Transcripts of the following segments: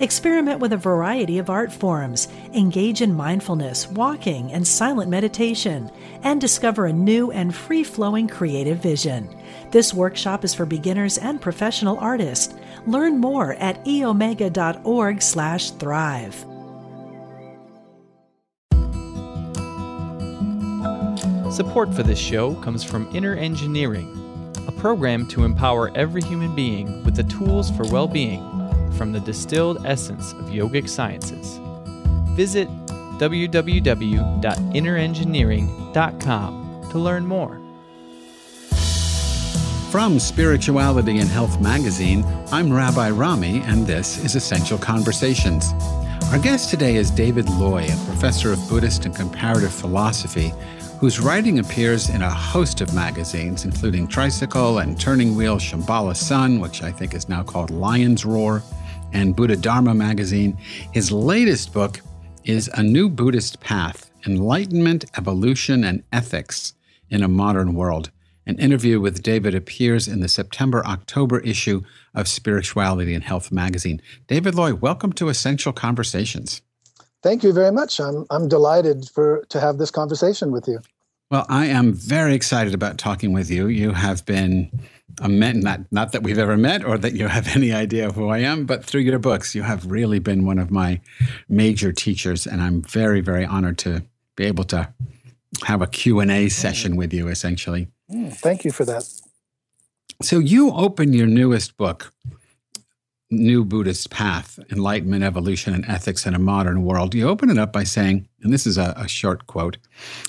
Experiment with a variety of art forms, engage in mindfulness, walking, and silent meditation, and discover a new and free flowing creative vision. This workshop is for beginners and professional artists. Learn more at eomega.org/slash thrive. Support for this show comes from Inner Engineering, a program to empower every human being with the tools for well being from the distilled essence of yogic sciences. Visit www.innerengineering.com to learn more. From Spirituality and Health magazine, I'm Rabbi Rami, and this is Essential Conversations. Our guest today is David Loy, a professor of Buddhist and comparative philosophy, whose writing appears in a host of magazines, including Tricycle and Turning Wheel Shambhala Sun, which I think is now called Lion's Roar, and Buddha Dharma magazine. His latest book is A New Buddhist Path Enlightenment, Evolution, and Ethics in a Modern World. An interview with David appears in the September October issue of Spirituality and Health magazine. David Loy, welcome to Essential Conversations. Thank you very much. I'm, I'm delighted for, to have this conversation with you. Well, I am very excited about talking with you. You have been a met, not, not that we've ever met or that you have any idea who I am, but through your books, you have really been one of my major teachers. And I'm very, very honored to be able to have a Q&A session with you, essentially. Mm, thank you for that. So you open your newest book, New Buddhist Path Enlightenment, Evolution, and Ethics in a Modern World. You open it up by saying, and this is a, a short quote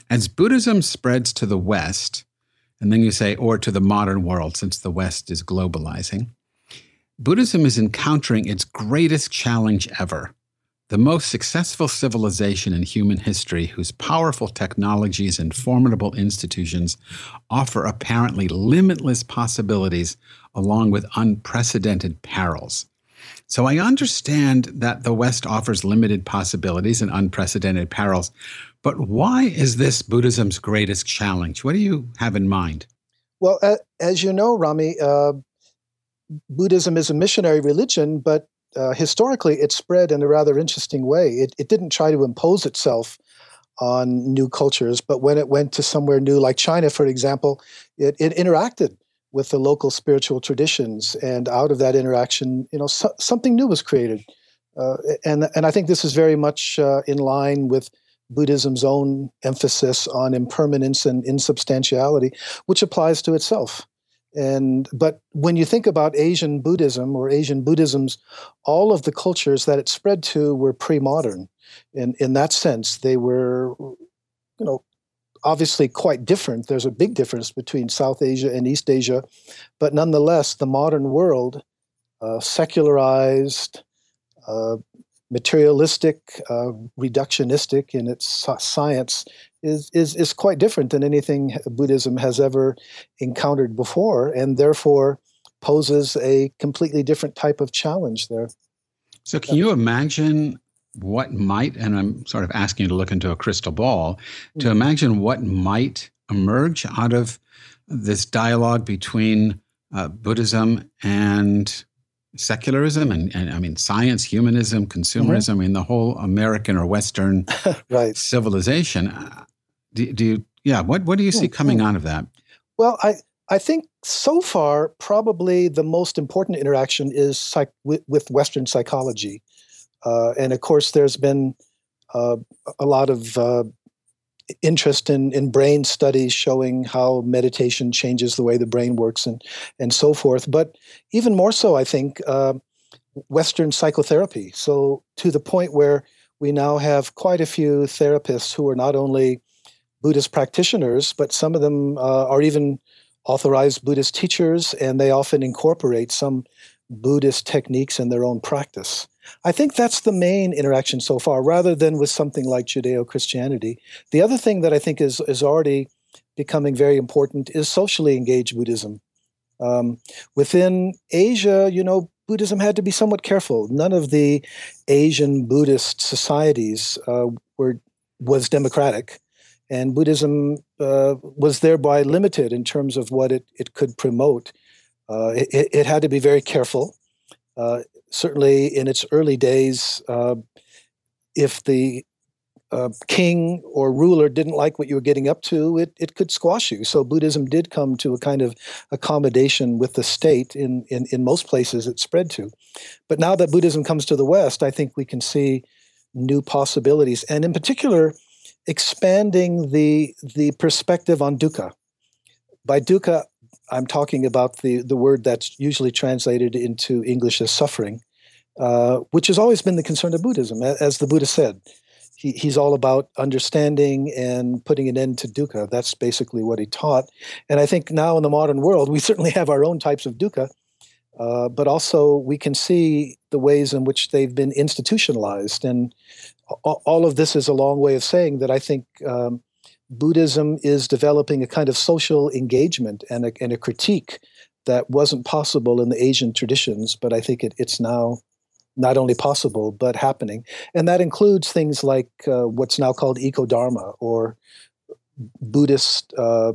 As Buddhism spreads to the West, and then you say, or to the modern world, since the West is globalizing. Buddhism is encountering its greatest challenge ever. The most successful civilization in human history, whose powerful technologies and formidable institutions offer apparently limitless possibilities along with unprecedented perils. So I understand that the West offers limited possibilities and unprecedented perils, but why is this Buddhism's greatest challenge? What do you have in mind? Well, as you know, Rami, uh, Buddhism is a missionary religion, but uh, historically it spread in a rather interesting way. It, it didn't try to impose itself on new cultures, but when it went to somewhere new, like China, for example, it, it interacted with the local spiritual traditions, and out of that interaction, you know, so, something new was created. Uh, and and I think this is very much uh, in line with Buddhism's own emphasis on impermanence and insubstantiality, which applies to itself. And but when you think about Asian Buddhism or Asian Buddhisms, all of the cultures that it spread to were pre-modern. In in that sense, they were, you know, obviously quite different. There's a big difference between South Asia and East Asia, but nonetheless, the modern world, uh, secularized, uh, materialistic, uh, reductionistic in its science is, is, is quite different than anything Buddhism has ever encountered before, and therefore poses a completely different type of challenge there. So, can you imagine what might, and I'm sort of asking you to look into a crystal ball, to mm-hmm. imagine what might emerge out of this dialogue between uh, Buddhism and secularism and, and I mean science, humanism, consumerism, mm-hmm. I mean the whole American or Western right. civilization. Uh, do, do, you, yeah, what, what do you see mm-hmm. coming out of that? Well, I, I think so far, probably the most important interaction is psych- with, with, Western psychology. Uh, and of course, there's been uh, a lot of uh, interest in, in brain studies showing how meditation changes the way the brain works and, and so forth. But even more so, I think, uh, Western psychotherapy. So, to the point where we now have quite a few therapists who are not only Buddhist practitioners, but some of them uh, are even authorized Buddhist teachers, and they often incorporate some Buddhist techniques in their own practice. I think that's the main interaction so far, rather than with something like Judeo Christianity. The other thing that I think is, is already becoming very important is socially engaged Buddhism. Um, within Asia, you know, Buddhism had to be somewhat careful. None of the Asian Buddhist societies uh, were was democratic, and Buddhism uh, was thereby limited in terms of what it, it could promote. Uh, it, it, had to be very careful. Uh, certainly, in its early days, uh, if the uh, king or ruler didn't like what you were getting up to, it, it could squash you. So Buddhism did come to a kind of accommodation with the state in, in, in most places it spread to. But now that Buddhism comes to the West, I think we can see new possibilities, and in particular, expanding the, the perspective on dukkha. By dukkha, I'm talking about the, the word that's usually translated into English as suffering, uh, which has always been the concern of Buddhism. As the Buddha said, he, he's all about understanding and putting an end to dukkha. That's basically what he taught. And I think now in the modern world, we certainly have our own types of dukkha, uh, but also we can see the ways in which they've been institutionalized. And all of this is a long way of saying that I think um, Buddhism is developing a kind of social engagement and a, and a critique that wasn't possible in the Asian traditions, but I think it, it's now not only possible but happening, and that includes things like uh, what's now called eco dharma or Buddhist uh,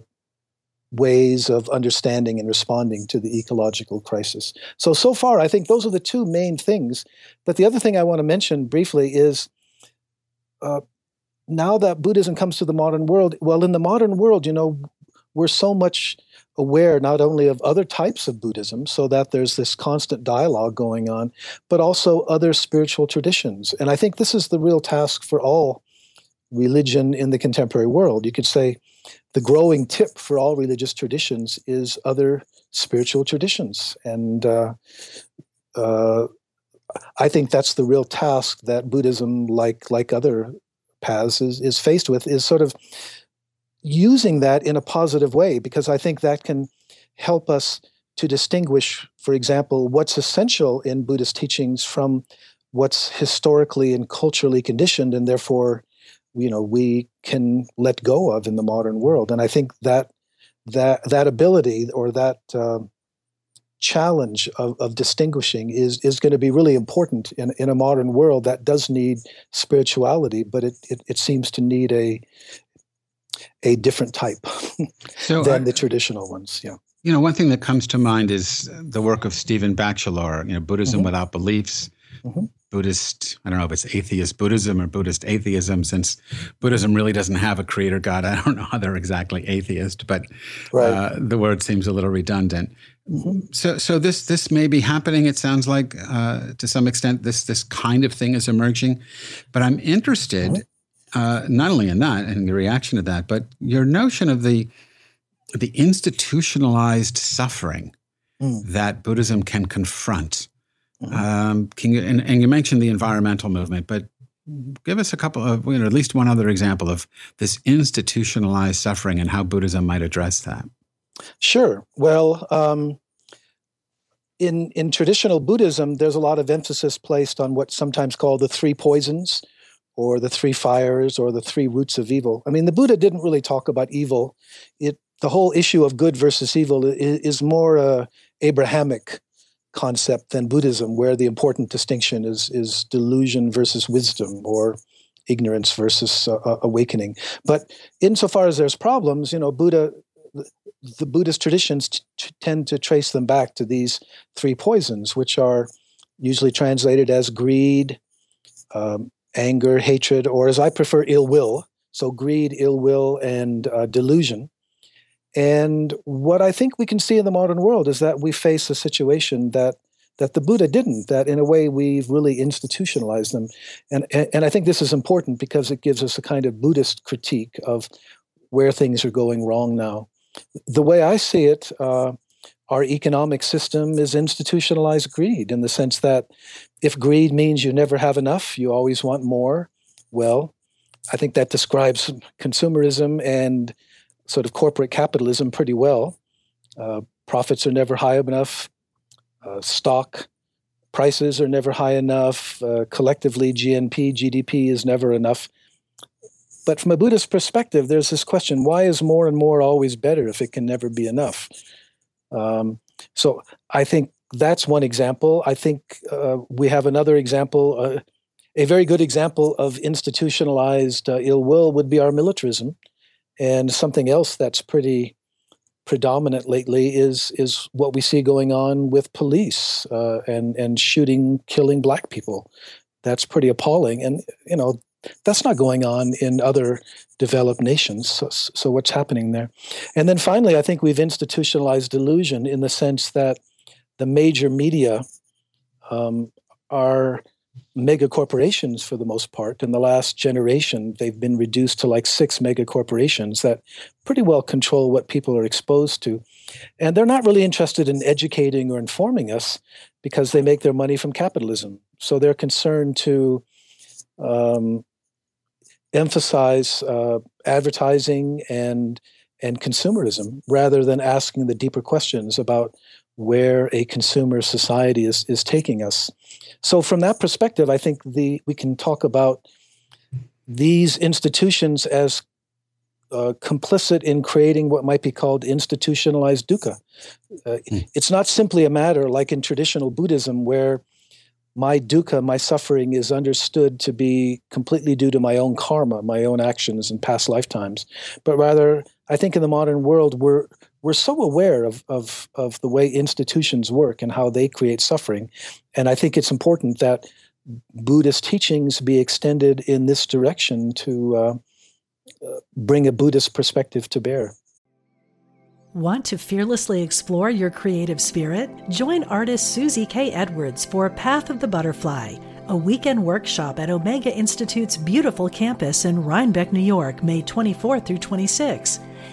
ways of understanding and responding to the ecological crisis. So so far, I think those are the two main things. But the other thing I want to mention briefly is. Uh, now that Buddhism comes to the modern world, well, in the modern world, you know, we're so much aware not only of other types of Buddhism, so that there's this constant dialogue going on, but also other spiritual traditions. And I think this is the real task for all religion in the contemporary world. You could say the growing tip for all religious traditions is other spiritual traditions. And uh, uh, I think that's the real task that Buddhism, like like other paths is, is faced with is sort of using that in a positive way because I think that can help us to distinguish, for example, what's essential in Buddhist teachings from what's historically and culturally conditioned, and therefore, you know, we can let go of in the modern world. And I think that that that ability or that uh, challenge of, of distinguishing is is going to be really important in, in a modern world that does need spirituality, but it, it, it seems to need a a different type so than I, the traditional ones. Yeah. You know, one thing that comes to mind is the work of Stephen Batchelor, you know, Buddhism mm-hmm. Without Beliefs, mm-hmm. Buddhist, I don't know if it's atheist Buddhism or Buddhist atheism, since Buddhism really doesn't have a creator God. I don't know how they're exactly atheist, but right. uh, the word seems a little redundant. So, so this this may be happening. It sounds like, uh, to some extent, this this kind of thing is emerging. But I'm interested mm-hmm. uh, not only in that and the reaction to that, but your notion of the the institutionalized suffering mm. that Buddhism can confront. Mm-hmm. Um, can you, and, and you mentioned the environmental movement, but give us a couple of, you know, at least one other example of this institutionalized suffering and how Buddhism might address that. Sure. Well, um, in in traditional Buddhism, there's a lot of emphasis placed on what's sometimes called the three poisons, or the three fires, or the three roots of evil. I mean, the Buddha didn't really talk about evil. It the whole issue of good versus evil is, is more a Abrahamic concept than Buddhism, where the important distinction is is delusion versus wisdom, or ignorance versus uh, awakening. But insofar as there's problems, you know, Buddha the Buddhist traditions t- tend to trace them back to these three poisons, which are usually translated as greed, um, anger, hatred, or as I prefer, ill will. So, greed, ill will, and uh, delusion. And what I think we can see in the modern world is that we face a situation that that the Buddha didn't. That in a way we've really institutionalized them, and and I think this is important because it gives us a kind of Buddhist critique of where things are going wrong now the way I see it, uh, our economic system is institutionalized greed in the sense that if greed means you never have enough, you always want more, well, I think that describes consumerism and sort of corporate capitalism pretty well. Uh, profits are never high enough. Uh, stock prices are never high enough. Uh, collectively, GNP, GDP is never enough. but from a Buddhist perspective, there's this question: Why is more and more always better if it can never be enough? Um, so I think that's one example. I think uh, we have another example. Uh, a very good example of institutionalized uh, ill will would be our militarism, and something else that's pretty predominant lately is is what we see going on with police uh, and and shooting, killing black people. That's pretty appalling, and you know that's not going on in other developed nations. So, so what's happening there? And then finally, I think we've institutionalized delusion in the sense that the major media um, are mega corporations for the most part. In the last generation, they've been reduced to like six mega corporations that pretty well control what people are exposed to. And they're not really interested in educating or informing us because they make their money from capitalism. So they're concerned to um, emphasize uh, advertising and and consumerism rather than asking the deeper questions about where a consumer society is is taking us. So from that perspective, I think the we can talk about these institutions as uh, complicit in creating what might be called institutionalized dukkha. Uh, mm. It's not simply a matter like in traditional Buddhism where my dukkha, my suffering, is understood to be completely due to my own karma, my own actions in past lifetimes. But rather, I think in the modern world, we're we're so aware of, of, of the way institutions work and how they create suffering. And I think it's important that Buddhist teachings be extended in this direction to uh, uh, bring a Buddhist perspective to bear. Want to fearlessly explore your creative spirit? Join artist Susie K. Edwards for Path of the Butterfly, a weekend workshop at Omega Institute's beautiful campus in Rhinebeck, New York, May 24 through 26.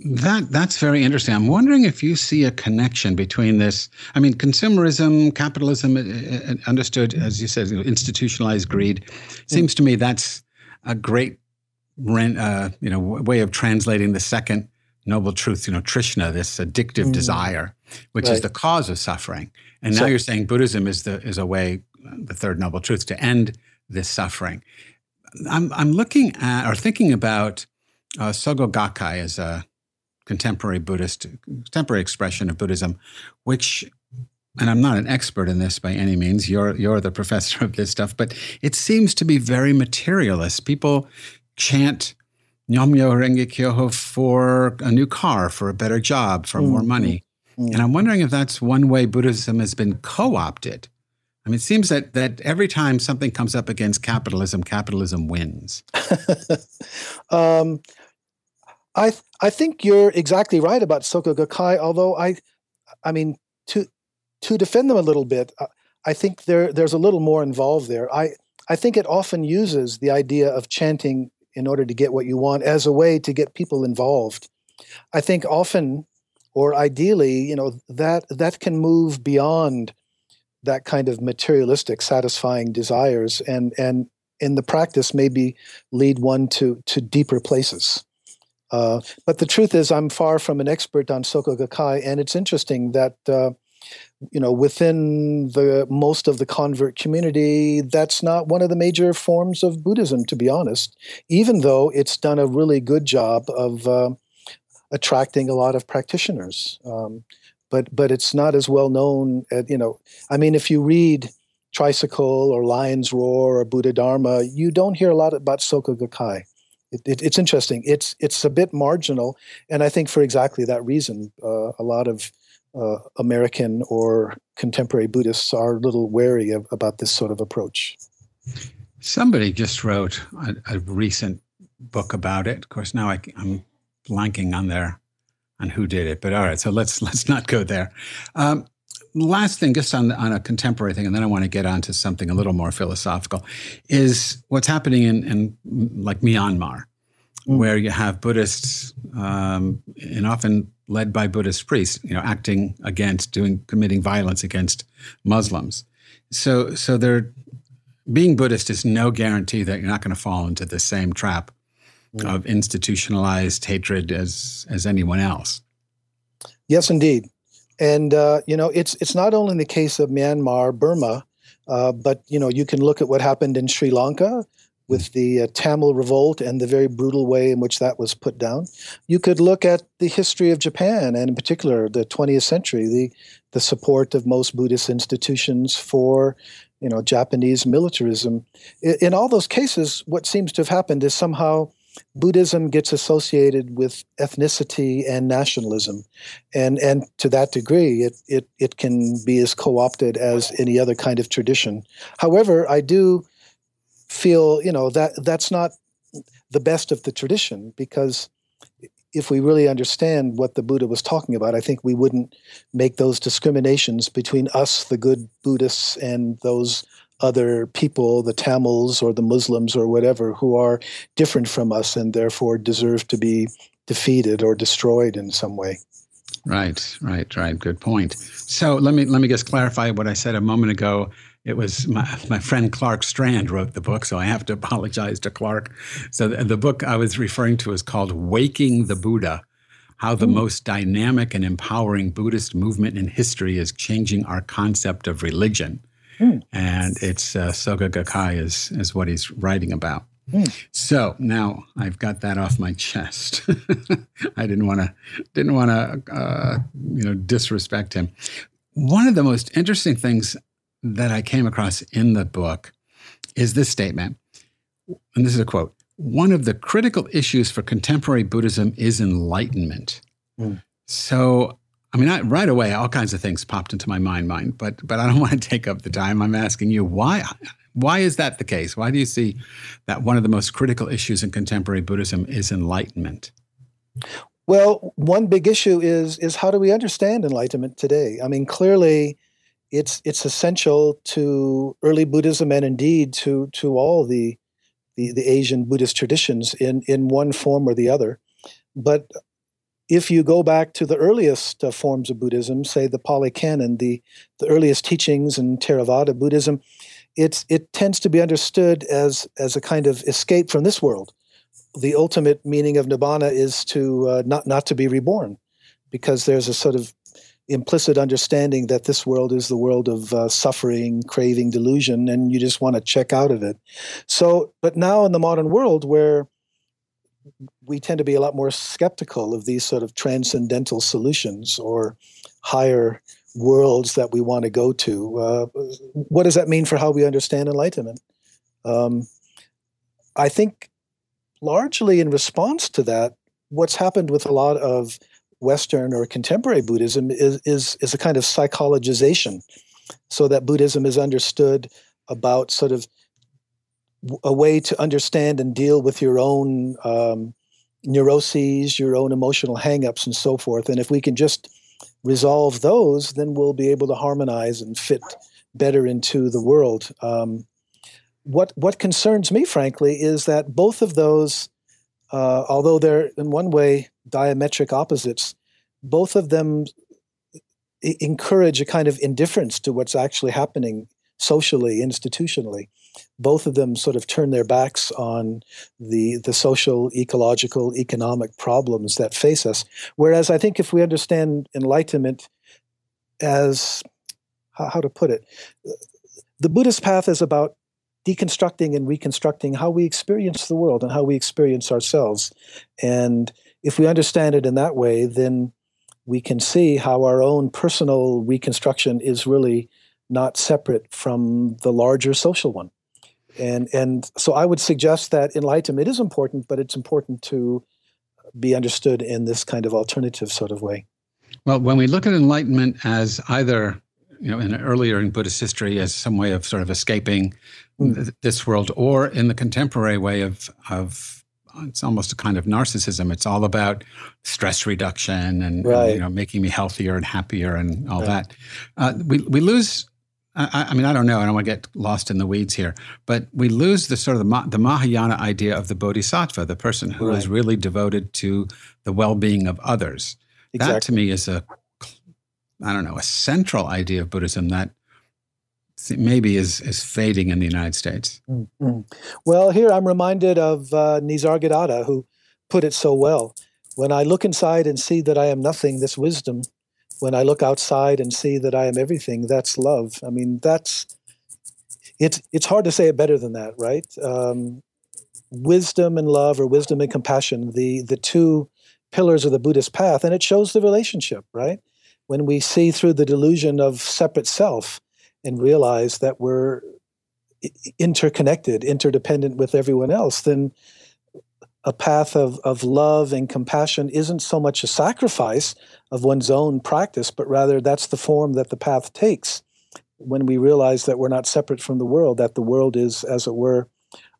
that that's very interesting. I'm wondering if you see a connection between this. I mean, consumerism, capitalism, uh, uh, understood as you said, institutionalized greed. Seems to me that's a great, uh, you know, way of translating the second noble truth. You know, Trishna, this addictive mm. desire, which right. is the cause of suffering. And now you're saying Buddhism is the is a way, the third noble truth, to end this suffering. I'm I'm looking at or thinking about uh, Soka Gakkai as a contemporary Buddhist, contemporary expression of Buddhism, which, and I'm not an expert in this by any means. You're you're the professor of this stuff, but it seems to be very materialist. People chant Nammyo Renge Kyo for a new car, for a better job, for mm-hmm. more money. Mm-hmm. And I'm wondering if that's one way Buddhism has been co-opted. I mean, it seems that that every time something comes up against capitalism, capitalism wins. um, I I think you're exactly right about Soka Gakkai. Although I, I mean to to defend them a little bit, uh, I think there there's a little more involved there. I I think it often uses the idea of chanting in order to get what you want as a way to get people involved. I think often, or ideally, you know that that can move beyond that kind of materialistic satisfying desires and and in the practice maybe lead one to to deeper places uh, but the truth is, I'm far from an expert on Soka Gakkai, and it's interesting that uh, you know within the most of the convert community, that's not one of the major forms of Buddhism, to be honest. Even though it's done a really good job of uh, attracting a lot of practitioners, um, but but it's not as well known. At, you know, I mean, if you read Tricycle or Lion's Roar or Buddha Dharma, you don't hear a lot about Soka Gakkai. It, it, it's interesting. It's it's a bit marginal, and I think for exactly that reason, uh, a lot of uh, American or contemporary Buddhists are a little wary of, about this sort of approach. Somebody just wrote a, a recent book about it. Of course, now I, am blanking on there on who did it, but all right. So let's let's not go there. Um, last thing, just on on a contemporary thing, and then I want to get on to something a little more philosophical, is what's happening in, in like Myanmar, mm. where you have Buddhists, um, and often led by Buddhist priests, you know, acting against, doing, committing violence against Muslims. So, so there, being Buddhist is no guarantee that you're not going to fall into the same trap mm. of institutionalized hatred as as anyone else. Yes, indeed. And uh, you know, it's it's not only in the case of Myanmar, Burma, uh, but you know, you can look at what happened in Sri Lanka with the uh, Tamil revolt and the very brutal way in which that was put down. You could look at the history of Japan and in particular the 20th century, the the support of most Buddhist institutions for you know Japanese militarism. In, in all those cases, what seems to have happened is somehow Buddhism gets associated with ethnicity and nationalism, and and to that degree, it it it can be as co-opted as any other kind of tradition. However, I do feel you know that that's not the best of the tradition because if we really understand what the Buddha was talking about, I think we wouldn't make those discriminations between us, the good Buddhists, and those other people, the Tamils or the Muslims or whatever, who are different from us and therefore deserve to be defeated or destroyed in some way. Right, right, right. Good point. So let me let me just clarify what I said a moment ago. It was my, my friend Clark Strand wrote the book, so I have to apologize to Clark. So the, the book I was referring to is called Waking the Buddha How the mm. Most Dynamic and Empowering Buddhist Movement in History is Changing Our Concept of Religion. Mm. And it's uh, Soka Gakkai is, is what he's writing about. Mm. So now I've got that off my chest. I didn't want to didn't want to uh, you know disrespect him. One of the most interesting things that I came across in the book is this statement, and this is a quote: "One of the critical issues for contemporary Buddhism is enlightenment." Mm. So I mean, I, right away, all kinds of things popped into my mind, mind, but but I don't want to take up the time. I'm asking you why. Why is that the case? Why do you see that one of the most critical issues in contemporary Buddhism is enlightenment? Well, one big issue is is how do we understand enlightenment today? I mean, clearly, it's it's essential to early Buddhism and indeed to to all the the, the Asian Buddhist traditions in in one form or the other. But if you go back to the earliest uh, forms of Buddhism, say the Pali Canon, the, the earliest teachings in Theravada Buddhism, it's, it tends to be understood as, as a kind of escape from this world. The ultimate meaning of Nibbana is to uh, not, not to be reborn, because there's a sort of implicit understanding that this world is the world of uh, suffering, craving, delusion, and you just want to check out of it. So, but now in the modern world where we tend to be a lot more skeptical of these sort of transcendental solutions or higher worlds that we want to go to. Uh, what does that mean for how we understand enlightenment? Um, I think largely in response to that, what's happened with a lot of Western or contemporary Buddhism is, is, is a kind of psychologization, so that Buddhism is understood about sort of a way to understand and deal with your own um, neuroses, your own emotional hangups, and so forth. And if we can just resolve those, then we'll be able to harmonize and fit better into the world. Um, what what concerns me, frankly, is that both of those, uh, although they're in one way diametric opposites, both of them encourage a kind of indifference to what's actually happening socially, institutionally both of them sort of turn their backs on the the social, ecological, economic problems that face us. Whereas I think if we understand enlightenment as how, how to put it, uh, the Buddhist path is about deconstructing and reconstructing how we experience the world and how we experience ourselves. And if we understand it in that way, then we can see how our own personal reconstruction is really not separate from the larger social one and and so I would suggest that enlightenment is important, but it's important to be understood in this kind of alternative sort of way. Well, when we look at enlightenment as either you know in earlier in Buddhist history as some way of sort of escaping mm. this world, or in the contemporary way of of it's almost a kind of narcissism. It's all about stress reduction and, right. and you know making me healthier and happier and all right. that. Uh, we we lose I, I, mean, I don't know. I don't want to get lost in the weeds here, but we lose the sort of the, the Mahayana idea of the bodhisattva, the person who right. is really devoted to the well-being of others. Exactly. That to me is a, I don't know, a central idea of Buddhism that maybe is, is fading in the United States. Mm-hmm. Well, here I'm reminded of uh, Nisargadatta, who put it so well. When I look inside and see that I am nothing, this wisdom. When I look outside and see that I am everything, that's love. I mean, that's it's it's hard to say it better than that, right? Um, wisdom and love, or wisdom and compassion, the the two pillars of the Buddhist path, and it shows the relationship, right? When we see through the delusion of separate self and realize that we're interconnected, interdependent with everyone else, then a path of, of love and compassion isn't so much a sacrifice of one's own practice, but rather that's the form that the path takes when we realize that we're not separate from the world, that the world is, as it were,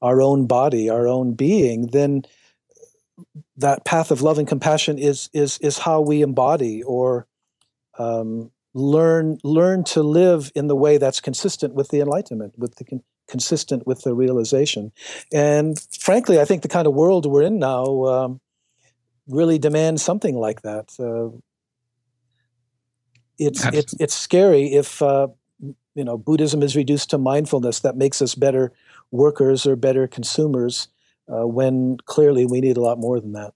our own body, our own being, then that path of love and compassion is is is how we embody or um, learn learn to live in the way that's consistent with the enlightenment, with the consistent with the realization. And frankly, I think the kind of world we're in now um, really demands something like that. Uh, it's it's it's scary if uh, you know Buddhism is reduced to mindfulness that makes us better workers or better consumers uh, when clearly we need a lot more than that.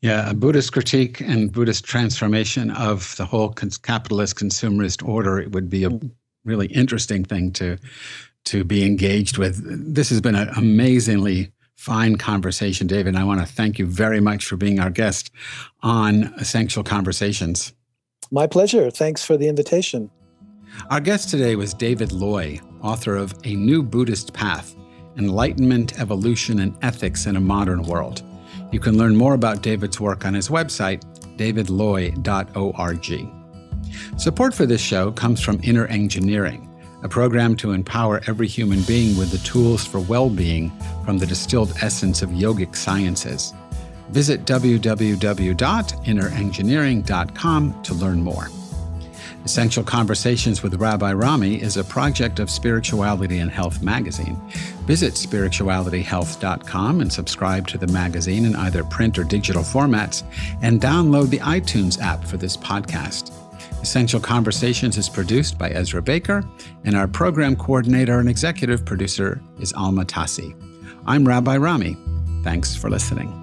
Yeah, a Buddhist critique and Buddhist transformation of the whole capitalist consumerist order it would be a mm. really interesting thing to to be engaged with. This has been an amazingly fine conversation, David. And I want to thank you very much for being our guest on Essential Conversations. My pleasure. Thanks for the invitation. Our guest today was David Loy, author of A New Buddhist Path Enlightenment, Evolution, and Ethics in a Modern World. You can learn more about David's work on his website, davidloy.org. Support for this show comes from Inner Engineering, a program to empower every human being with the tools for well being from the distilled essence of yogic sciences. Visit www.innerengineering.com to learn more. Essential Conversations with Rabbi Rami is a project of Spirituality and Health magazine. Visit spiritualityhealth.com and subscribe to the magazine in either print or digital formats, and download the iTunes app for this podcast. Essential Conversations is produced by Ezra Baker, and our program coordinator and executive producer is Alma Tassi. I'm Rabbi Rami. Thanks for listening.